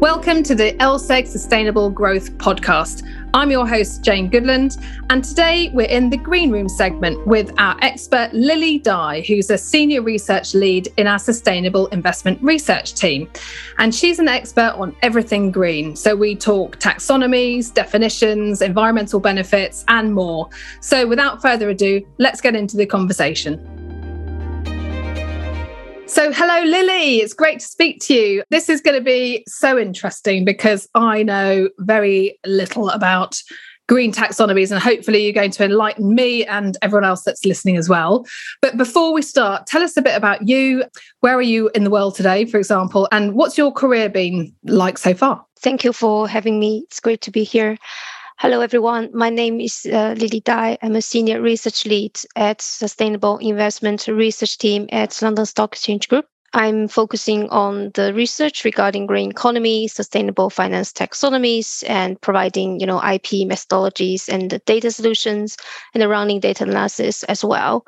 Welcome to the LSEG Sustainable Growth Podcast. I'm your host, Jane Goodland, and today we're in the Green Room segment with our expert, Lily Dai, who's a senior research lead in our Sustainable Investment Research team. And she's an expert on everything green. So we talk taxonomies, definitions, environmental benefits, and more. So without further ado, let's get into the conversation. So, hello, Lily. It's great to speak to you. This is going to be so interesting because I know very little about green taxonomies, and hopefully, you're going to enlighten me and everyone else that's listening as well. But before we start, tell us a bit about you. Where are you in the world today, for example, and what's your career been like so far? Thank you for having me. It's great to be here. Hello, everyone. My name is uh, Lily Dai. I'm a senior research lead at Sustainable Investment Research Team at London Stock Exchange Group. I'm focusing on the research regarding green economy, sustainable finance taxonomies, and providing, you know, IP methodologies and data solutions and the running data analysis as well.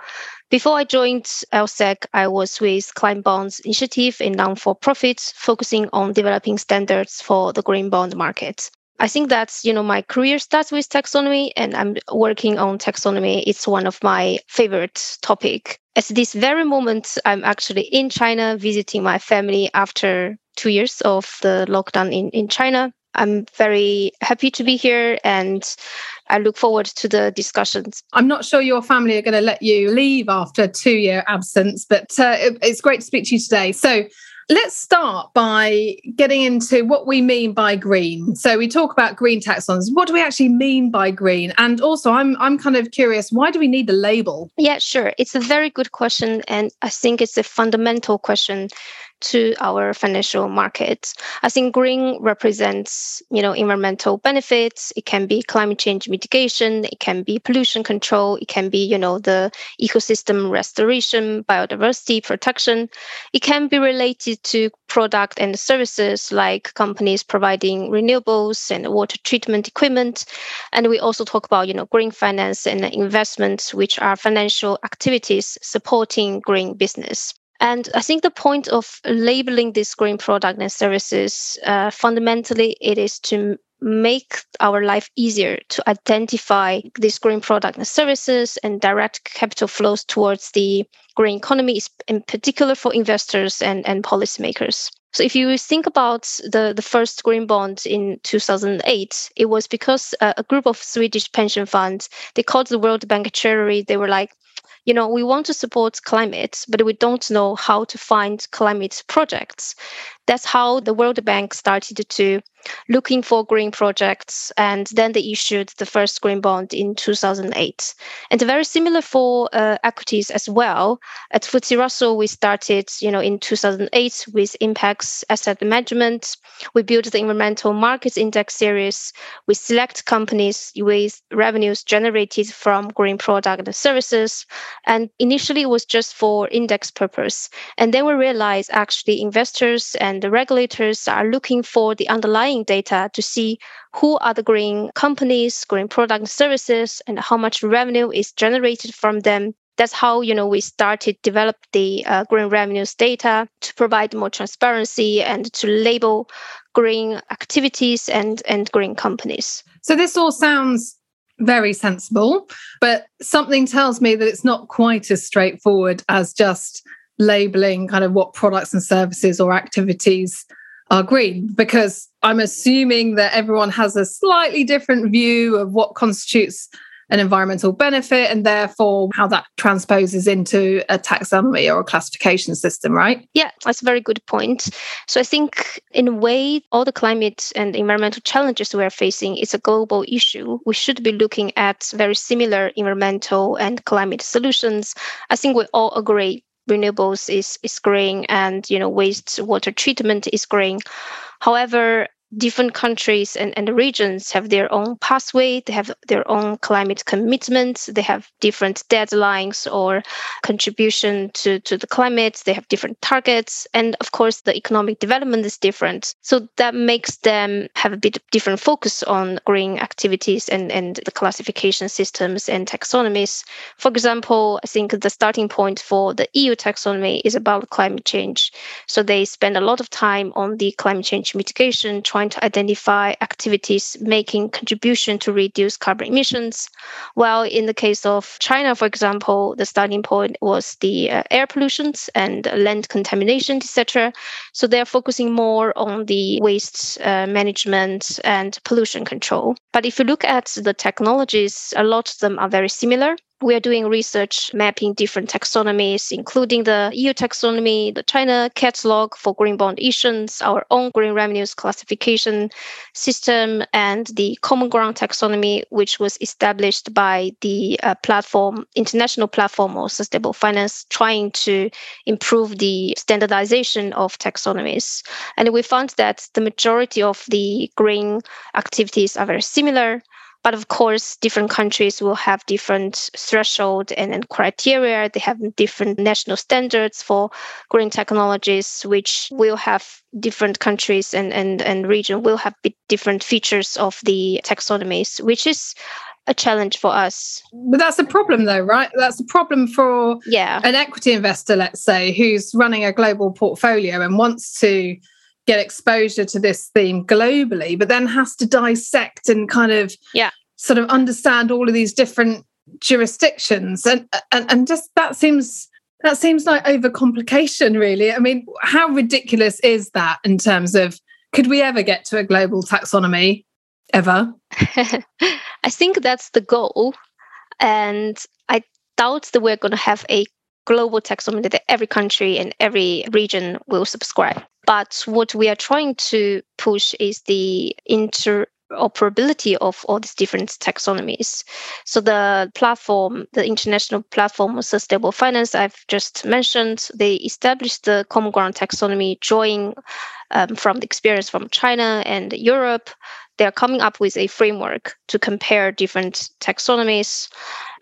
Before I joined LSEG, I was with Climate Bonds Initiative, a non-for-profit focusing on developing standards for the green bond market. I think that's, you know, my career starts with taxonomy and I'm working on taxonomy. It's one of my favorite topic. At this very moment, I'm actually in China visiting my family after two years of the lockdown in, in China. I'm very happy to be here and I look forward to the discussions. I'm not sure your family are going to let you leave after two year absence, but uh, it's great to speak to you today. So, Let's start by getting into what we mean by green. So we talk about green taxons. What do we actually mean by green? And also I'm I'm kind of curious, why do we need the label? Yeah, sure. It's a very good question and I think it's a fundamental question to our financial markets. I think green represents, you know, environmental benefits. It can be climate change mitigation. It can be pollution control. It can be, you know, the ecosystem restoration, biodiversity protection. It can be related to product and services like companies providing renewables and water treatment equipment. And we also talk about, you know, green finance and investments, which are financial activities supporting green business. And I think the point of labeling this green product and services, uh, fundamentally, it is to make our life easier to identify these green product and services and direct capital flows towards the green economy, in particular for investors and, and policymakers. So if you think about the, the first green bond in 2008, it was because uh, a group of Swedish pension funds, they called the World Bank Treasury, they were like, you know, we want to support climate, but we don't know how to find climate projects. That's how the World Bank started to looking for green projects, and then they issued the first green bond in 2008. And very similar for uh, equities as well. At FTSE Russell, we started, you know, in 2008 with Impax Asset Management. We built the Environmental Markets Index series. We select companies with revenues generated from green product and services. And initially, it was just for index purpose. And then we realized actually investors and the regulators are looking for the underlying underlying data to see who are the green companies, green product and services, and how much revenue is generated from them. That's how you know we started develop the uh, green revenues data to provide more transparency and to label green activities and and green companies. So this all sounds very sensible, but something tells me that it's not quite as straightforward as just labeling kind of what products and services or activities are green because I'm assuming that everyone has a slightly different view of what constitutes an environmental benefit and therefore how that transposes into a taxonomy or a classification system, right? Yeah, that's a very good point. So I think in a way, all the climate and environmental challenges we are facing is a global issue. We should be looking at very similar environmental and climate solutions. I think we all agree renewables is is growing and you know wastewater treatment is growing. However different countries and, and regions have their own pathway, they have their own climate commitments, they have different deadlines or contribution to, to the climate, they have different targets, and of course the economic development is different. So that makes them have a bit different focus on green activities and, and the classification systems and taxonomies. For example, I think the starting point for the EU taxonomy is about climate change. So they spend a lot of time on the climate change mitigation, to identify activities making contribution to reduce carbon emissions. While in the case of China, for example, the starting point was the uh, air pollutions and land contamination, etc. So they're focusing more on the waste uh, management and pollution control. But if you look at the technologies, a lot of them are very similar we are doing research mapping different taxonomies, including the EU taxonomy, the China catalog for green bond issuance, our own green revenues classification system, and the common ground taxonomy, which was established by the uh, platform, international platform of sustainable finance, trying to improve the standardization of taxonomies. And we found that the majority of the green activities are very similar but of course, different countries will have different threshold and, and criteria. They have different national standards for green technologies, which will have different countries and, and, and region will have different features of the taxonomies, which is a challenge for us. But that's a problem though, right? That's a problem for yeah. an equity investor, let's say, who's running a global portfolio and wants to get exposure to this theme globally, but then has to dissect and kind of yeah. Sort of understand all of these different jurisdictions. And, and and just that seems that seems like overcomplication, really. I mean, how ridiculous is that in terms of could we ever get to a global taxonomy ever? I think that's the goal. And I doubt that we're going to have a global taxonomy that every country and every region will subscribe. But what we are trying to push is the interoperability of all these different taxonomies. So the platform, the international platform of sustainable finance I've just mentioned, they established the common ground taxonomy drawing um, from the experience from China and Europe they're coming up with a framework to compare different taxonomies.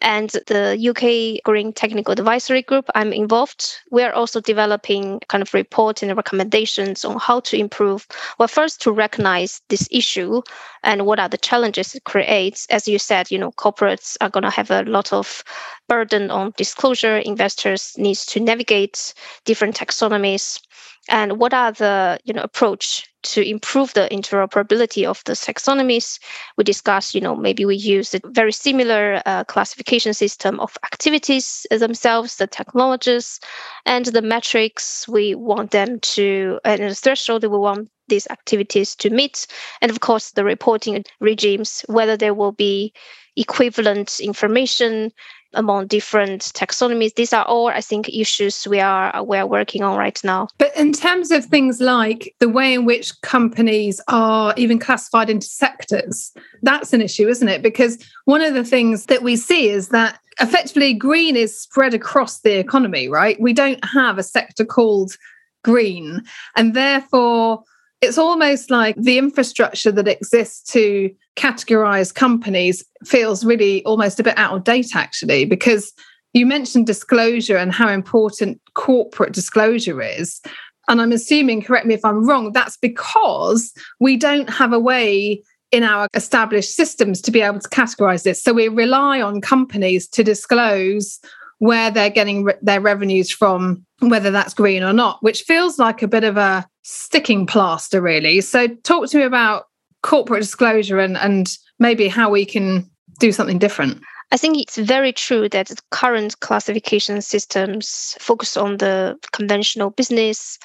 And the UK Green Technical Advisory Group I'm involved, we are also developing kind of report and recommendations on how to improve. Well, first to recognize this issue and what are the challenges it creates. As you said, you know, corporates are going to have a lot of burden on disclosure. Investors needs to navigate different taxonomies and what are the you know approach to improve the interoperability of the taxonomies. We discussed you know maybe we use a very similar uh, classification system of activities themselves the technologies and the metrics. We want them to and the threshold that we want these activities to meet. And of course the reporting regimes whether there will be equivalent information among different taxonomies. These are all, I think, issues we are uh, we are working on right now. But in terms of things like the way in which companies are even classified into sectors, that's an issue, isn't it? Because one of the things that we see is that effectively green is spread across the economy, right? We don't have a sector called green, and therefore it's almost like the infrastructure that exists to categorize companies feels really almost a bit out of date, actually, because you mentioned disclosure and how important corporate disclosure is. And I'm assuming, correct me if I'm wrong, that's because we don't have a way in our established systems to be able to categorize this. So we rely on companies to disclose where they're getting re- their revenues from, whether that's green or not, which feels like a bit of a sticking plaster, really. So, talk to me about corporate disclosure and, and maybe how we can do something different. I think it's very true that current classification systems focus on the conventional business,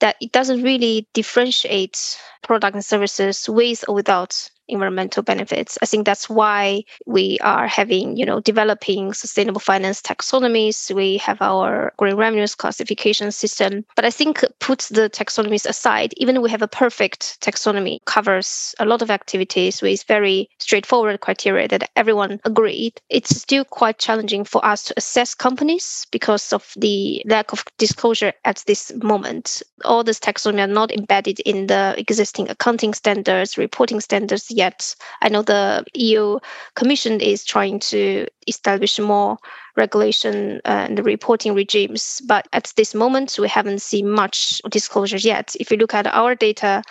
that it doesn't really differentiate product and services with or without environmental benefits. I think that's why we are having, you know, developing sustainable finance taxonomies. We have our green revenues classification system. But I think put the taxonomies aside, even we have a perfect taxonomy covers a lot of activities with very straightforward criteria that everyone agreed. It's still quite challenging for us to assess companies because of the lack of disclosure at this moment. All this taxonomy are not embedded in the existing accounting standards, reporting standards yet. I know the EU Commission is trying to establish more regulation uh, and reporting regimes, but at this moment, we haven't seen much disclosure yet. If you look at our data,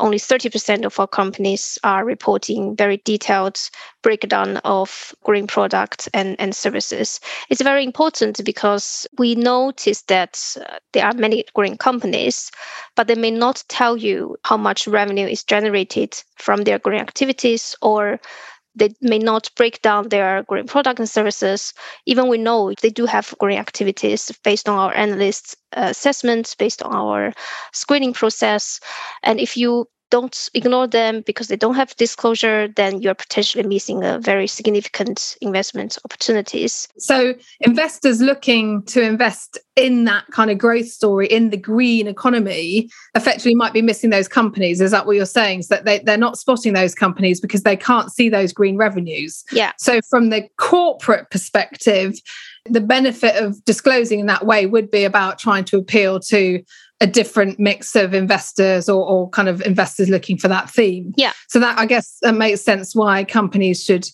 only 30% of our companies are reporting very detailed breakdown of green products and, and services. It's very important because we notice that uh, there are many green companies, but they may not tell you how much revenue is generated from their green activities or they may not break down their green product and services. Even we know they do have green activities based on our analysts' uh, assessments, based on our screening process. And if you don't ignore them because they don't have disclosure, then you're potentially missing a very significant investment opportunities. So investors looking to invest in that kind of growth story in the green economy effectively might be missing those companies. Is that what you're saying? So that they, they're not spotting those companies because they can't see those green revenues. Yeah. So from the corporate perspective, the benefit of disclosing in that way would be about trying to appeal to a different mix of investors or, or kind of investors looking for that theme. Yeah. So that I guess that makes sense why companies should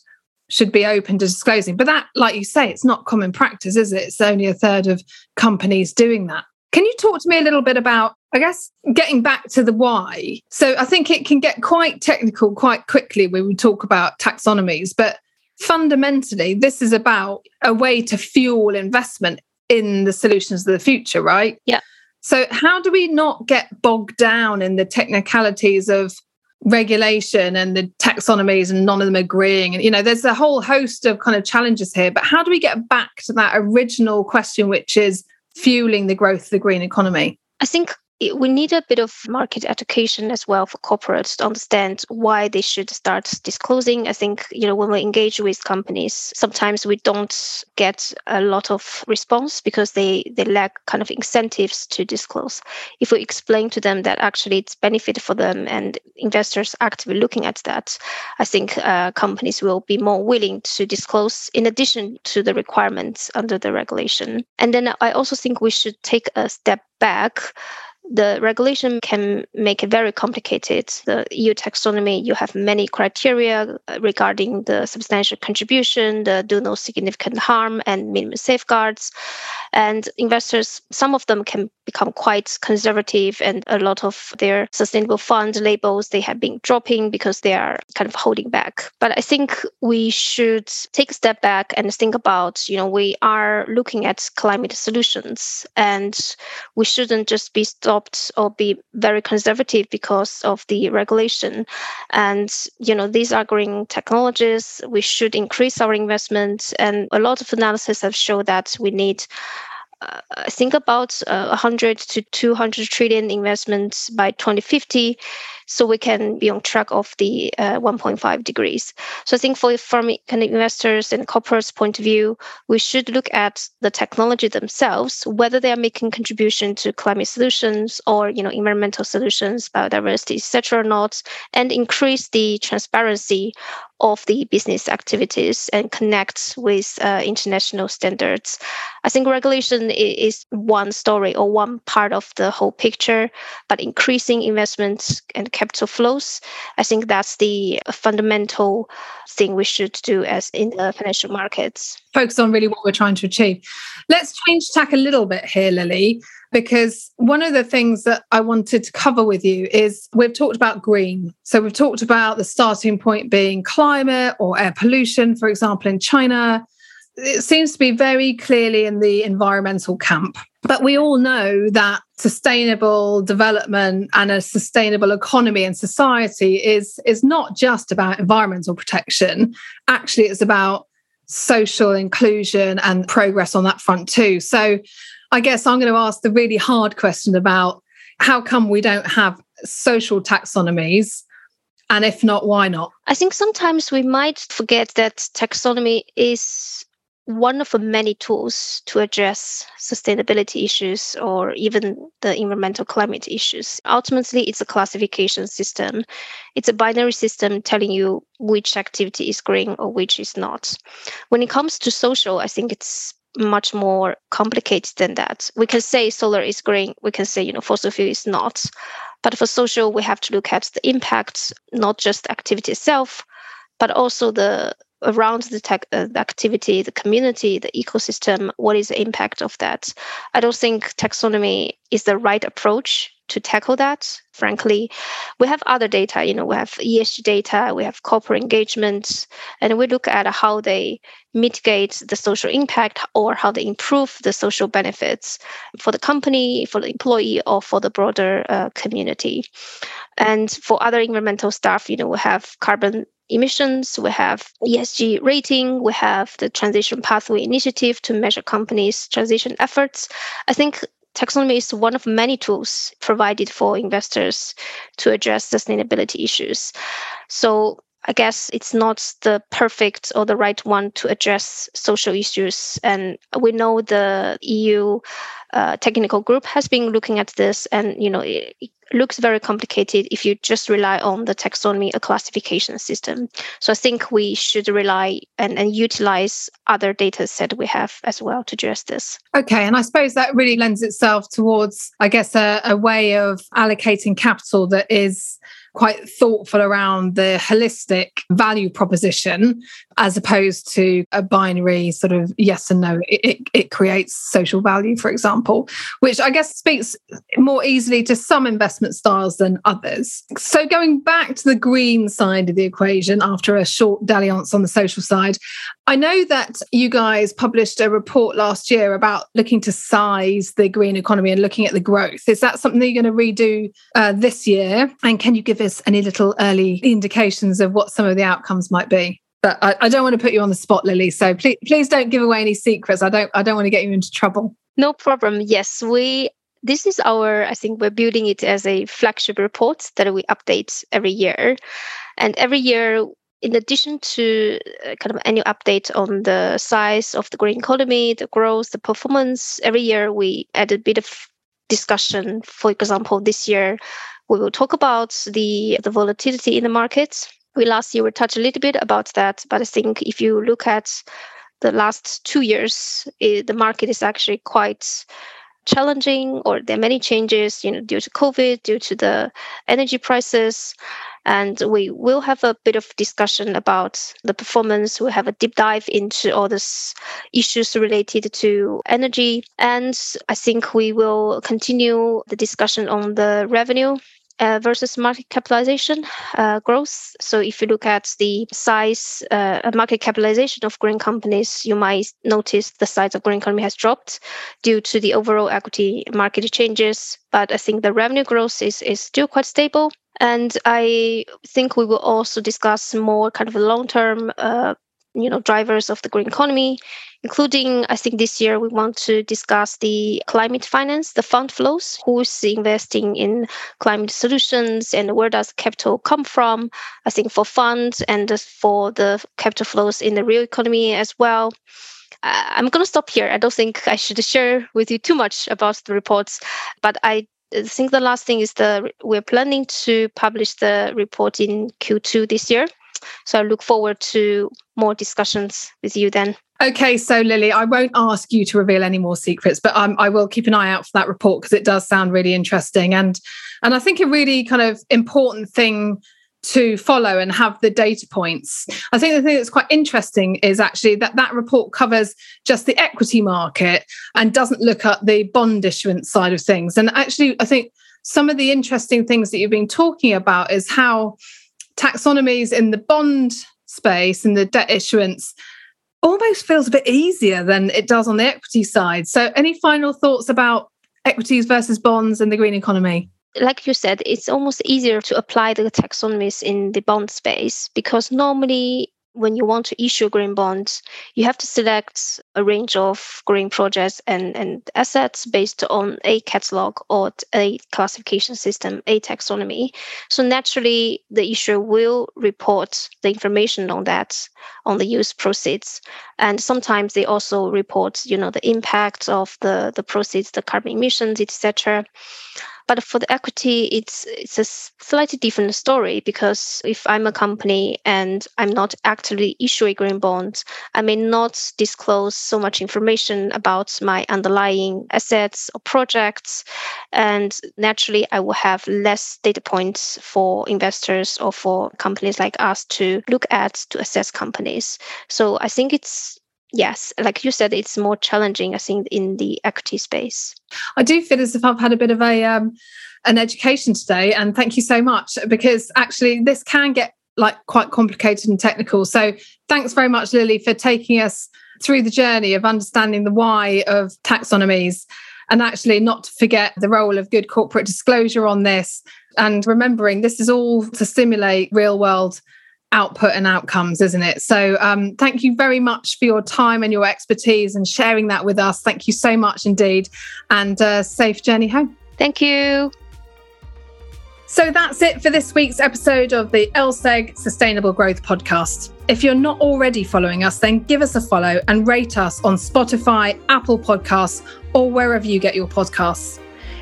should be open to disclosing. But that, like you say, it's not common practice, is it? It's only a third of companies doing that. Can you talk to me a little bit about, I guess, getting back to the why? So I think it can get quite technical quite quickly when we talk about taxonomies, but fundamentally, this is about a way to fuel investment in the solutions of the future, right? Yeah. So, how do we not get bogged down in the technicalities of regulation and the taxonomies and none of them agreeing? And, you know, there's a whole host of kind of challenges here. But how do we get back to that original question, which is fueling the growth of the green economy? I think we need a bit of market education as well for corporates to understand why they should start disclosing. I think, you know, when we engage with companies, sometimes we don't get a lot of response because they, they lack kind of incentives to disclose. If we explain to them that actually it's benefit for them and investors actively looking at that, I think uh, companies will be more willing to disclose in addition to the requirements under the regulation. And then I also think we should take a step back the regulation can make it very complicated. The EU taxonomy, you have many criteria uh, regarding the substantial contribution, the do no significant harm, and minimum safeguards. And investors, some of them can become quite conservative, and a lot of their sustainable fund labels they have been dropping because they are kind of holding back. But I think we should take a step back and think about, you know, we are looking at climate solutions, and we shouldn't just be stopped or be very conservative because of the regulation. And you know, these are green technologies. We should increase our investment, and a lot of analysis have shown that we need uh, I think about uh, 100 to 200 trillion investments by 2050 so we can be on track of the uh, 1.5 degrees. So I think for from kind of investors and corporates point of view, we should look at the technology themselves, whether they are making contribution to climate solutions or you know environmental solutions, biodiversity, etc. or not, and increase the transparency of the business activities and connect with uh, international standards. I think regulation is one story or one part of the whole picture, but increasing investments and capital flows. I think that's the fundamental thing we should do as in the financial markets. Focus on really what we're trying to achieve. Let's change tack a little bit here, Lily, because one of the things that I wanted to cover with you is we've talked about green. So we've talked about the starting point being climate or air pollution, for example, in China it seems to be very clearly in the environmental camp. But we all know that sustainable development and a sustainable economy and society is, is not just about environmental protection. Actually, it's about social inclusion and progress on that front too. So I guess I'm going to ask the really hard question about how come we don't have social taxonomies And if not, why not? I think sometimes we might forget that taxonomy is one of the many tools to address sustainability issues or even the environmental climate issues. Ultimately, it's a classification system. It's a binary system telling you which activity is green or which is not. When it comes to social, I think it's much more complicated than that. We can say solar is green, we can say, you know, fossil fuel is not. But for social, we have to look at the impact, not just the activity itself, but also the around the, tech, uh, the activity, the community, the ecosystem, what is the impact of that? I don't think taxonomy is the right approach to tackle that. Frankly, we have other data. You know, we have ESG data, we have corporate engagement, and we look at how they mitigate the social impact or how they improve the social benefits for the company, for the employee, or for the broader uh, community. And for other environmental stuff, you know, we have carbon emissions, we have ESG rating, we have the transition pathway initiative to measure companies' transition efforts. I think taxonomy is one of many tools provided for investors to address sustainability issues. So I guess it's not the perfect or the right one to address social issues. And we know the EU uh, technical group has been looking at this, and you know it, it, looks very complicated if you just rely on the taxonomy, a classification system. So I think we should rely and, and utilize other data set we have as well to address this. Okay, and I suppose that really lends itself towards, I guess, a, a way of allocating capital that is quite thoughtful around the holistic value proposition as opposed to a binary sort of yes and no. It, it, it, creates social value, for example, which I guess speaks more easily to some investment styles than others. So, going back to the green side of the equation after a short dalliance on the social side, I know that you guys published a report last year about looking to size the green economy and looking at the growth. Is that something that you're going to redo uh, this year? And can you give us any little early indications of what some of the outcomes might be? But I, I don't want to put you on the spot, Lily. So please, please don't give away any secrets. I don't. I don't want to get you into trouble. No problem. Yes, we this is our i think we're building it as a flagship report that we update every year and every year in addition to uh, kind of annual update on the size of the green economy the growth the performance every year we add a bit of discussion for example this year we will talk about the the volatility in the markets we last year we touched a little bit about that, but I think if you look at the last two years, it, the market is actually quite challenging, or there are many changes, you know, due to COVID, due to the energy prices. And we will have a bit of discussion about the performance. We'll have a deep dive into all these issues related to energy. And I think we will continue the discussion on the revenue uh, versus market capitalization uh, growth. So if you look at the size, uh, market capitalization of green companies, you might notice the size of green economy has dropped due to the overall equity market changes. But I think the revenue growth is, is still quite stable. And I think we will also discuss more kind of long-term uh, you know drivers of the green economy including i think this year we want to discuss the climate finance the fund flows who's investing in climate solutions and where does capital come from i think for funds and for the capital flows in the real economy as well uh, i'm going to stop here i don't think i should share with you too much about the reports but i think the last thing is the we're planning to publish the report in Q2 this year. So I look forward to more discussions with you then. Okay, so Lily, I won't ask you to reveal any more secrets, but um, I will keep an eye out for that report because it does sound really interesting, and and I think a really kind of important thing to follow and have the data points. I think the thing that's quite interesting is actually that that report covers just the equity market and doesn't look at the bond issuance side of things. And actually, I think some of the interesting things that you've been talking about is how taxonomies in the bond space and the debt issuance almost feels a bit easier than it does on the equity side. So, any final thoughts about equities versus bonds and the green economy? Like you said, it's almost easier to apply the taxonomies in the bond space because normally when you want to issue green bonds, you have to select a range of green projects and, and assets based on a catalog or a classification system, a taxonomy. So naturally, the issuer will report the information on that, on the use proceeds. And sometimes they also report, you know, the impact of the, the proceeds, the carbon emissions, etc. But for the equity, it's it's a slightly different story because if I'm a company and I'm not actively issuing green bonds, I may not disclose so much information about my underlying assets or projects, and naturally, I will have less data points for investors or for companies like us to look at to assess companies. So I think it's yes, like you said, it's more challenging, I think, in the equity space. I do feel as if I've had a bit of a um, an education today, and thank you so much because actually this can get like quite complicated and technical. So thanks very much, Lily, for taking us through the journey of understanding the why of taxonomies and actually not to forget the role of good corporate disclosure on this and remembering this is all to stimulate real world output and outcomes, isn't it? So, um, thank you very much for your time and your expertise and sharing that with us. Thank you so much indeed, and uh, safe journey home. Thank you. So that's it for this week's episode of the LSEG Sustainable Growth Podcast. If you're not already following us, then give us a follow and rate us on Spotify, Apple Podcasts, or wherever you get your podcasts.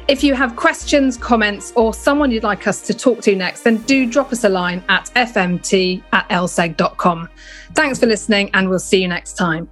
If you have questions, comments, or someone you'd like us to talk to next, then do drop us a line at fmt at lseg.com. Thanks for listening, and we'll see you next time.